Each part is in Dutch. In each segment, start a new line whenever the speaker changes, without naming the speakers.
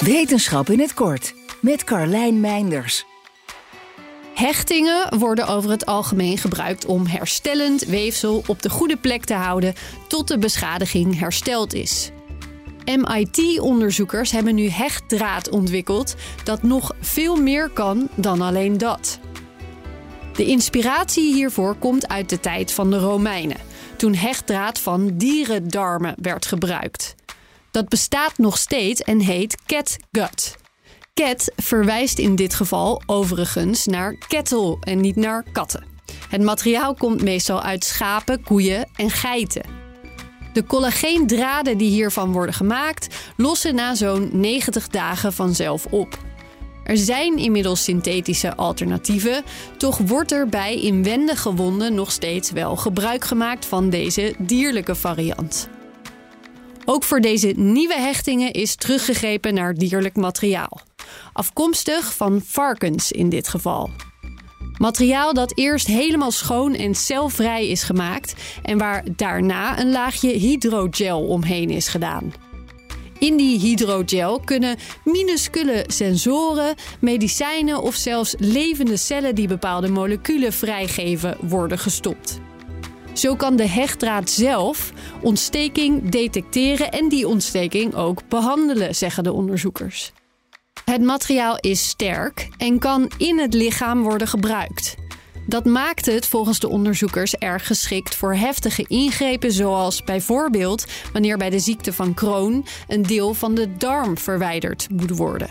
Wetenschap in het kort met Carlijn Meinders.
Hechtingen worden over het algemeen gebruikt om herstellend weefsel op de goede plek te houden tot de beschadiging hersteld is. MIT-onderzoekers hebben nu hechtdraad ontwikkeld dat nog veel meer kan dan alleen dat. De inspiratie hiervoor komt uit de tijd van de Romeinen, toen hechtdraad van dierendarmen werd gebruikt. Dat bestaat nog steeds en heet catgut. Cat verwijst in dit geval overigens naar kettle en niet naar katten. Het materiaal komt meestal uit schapen, koeien en geiten. De collageendraden die hiervan worden gemaakt, lossen na zo'n 90 dagen vanzelf op. Er zijn inmiddels synthetische alternatieven, toch wordt er bij inwendige wonden nog steeds wel gebruik gemaakt van deze dierlijke variant. Ook voor deze nieuwe hechtingen is teruggegrepen naar dierlijk materiaal. Afkomstig van varkens in dit geval. Materiaal dat eerst helemaal schoon en celvrij is gemaakt en waar daarna een laagje hydrogel omheen is gedaan. In die hydrogel kunnen minuscule sensoren, medicijnen of zelfs levende cellen die bepaalde moleculen vrijgeven worden gestopt. Zo kan de hechtdraad zelf ontsteking detecteren en die ontsteking ook behandelen, zeggen de onderzoekers. Het materiaal is sterk en kan in het lichaam worden gebruikt. Dat maakt het volgens de onderzoekers erg geschikt voor heftige ingrepen, zoals bijvoorbeeld wanneer bij de ziekte van Crohn een deel van de darm verwijderd moet worden.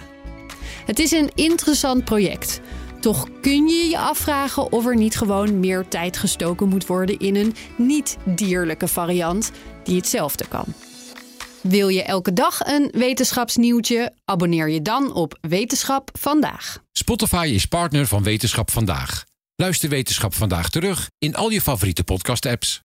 Het is een interessant project. Toch kun je je afvragen of er niet gewoon meer tijd gestoken moet worden in een niet-dierlijke variant die hetzelfde kan. Wil je elke dag een wetenschapsnieuwtje? Abonneer je dan op Wetenschap vandaag.
Spotify is partner van Wetenschap vandaag. Luister Wetenschap vandaag terug in al je favoriete podcast-apps.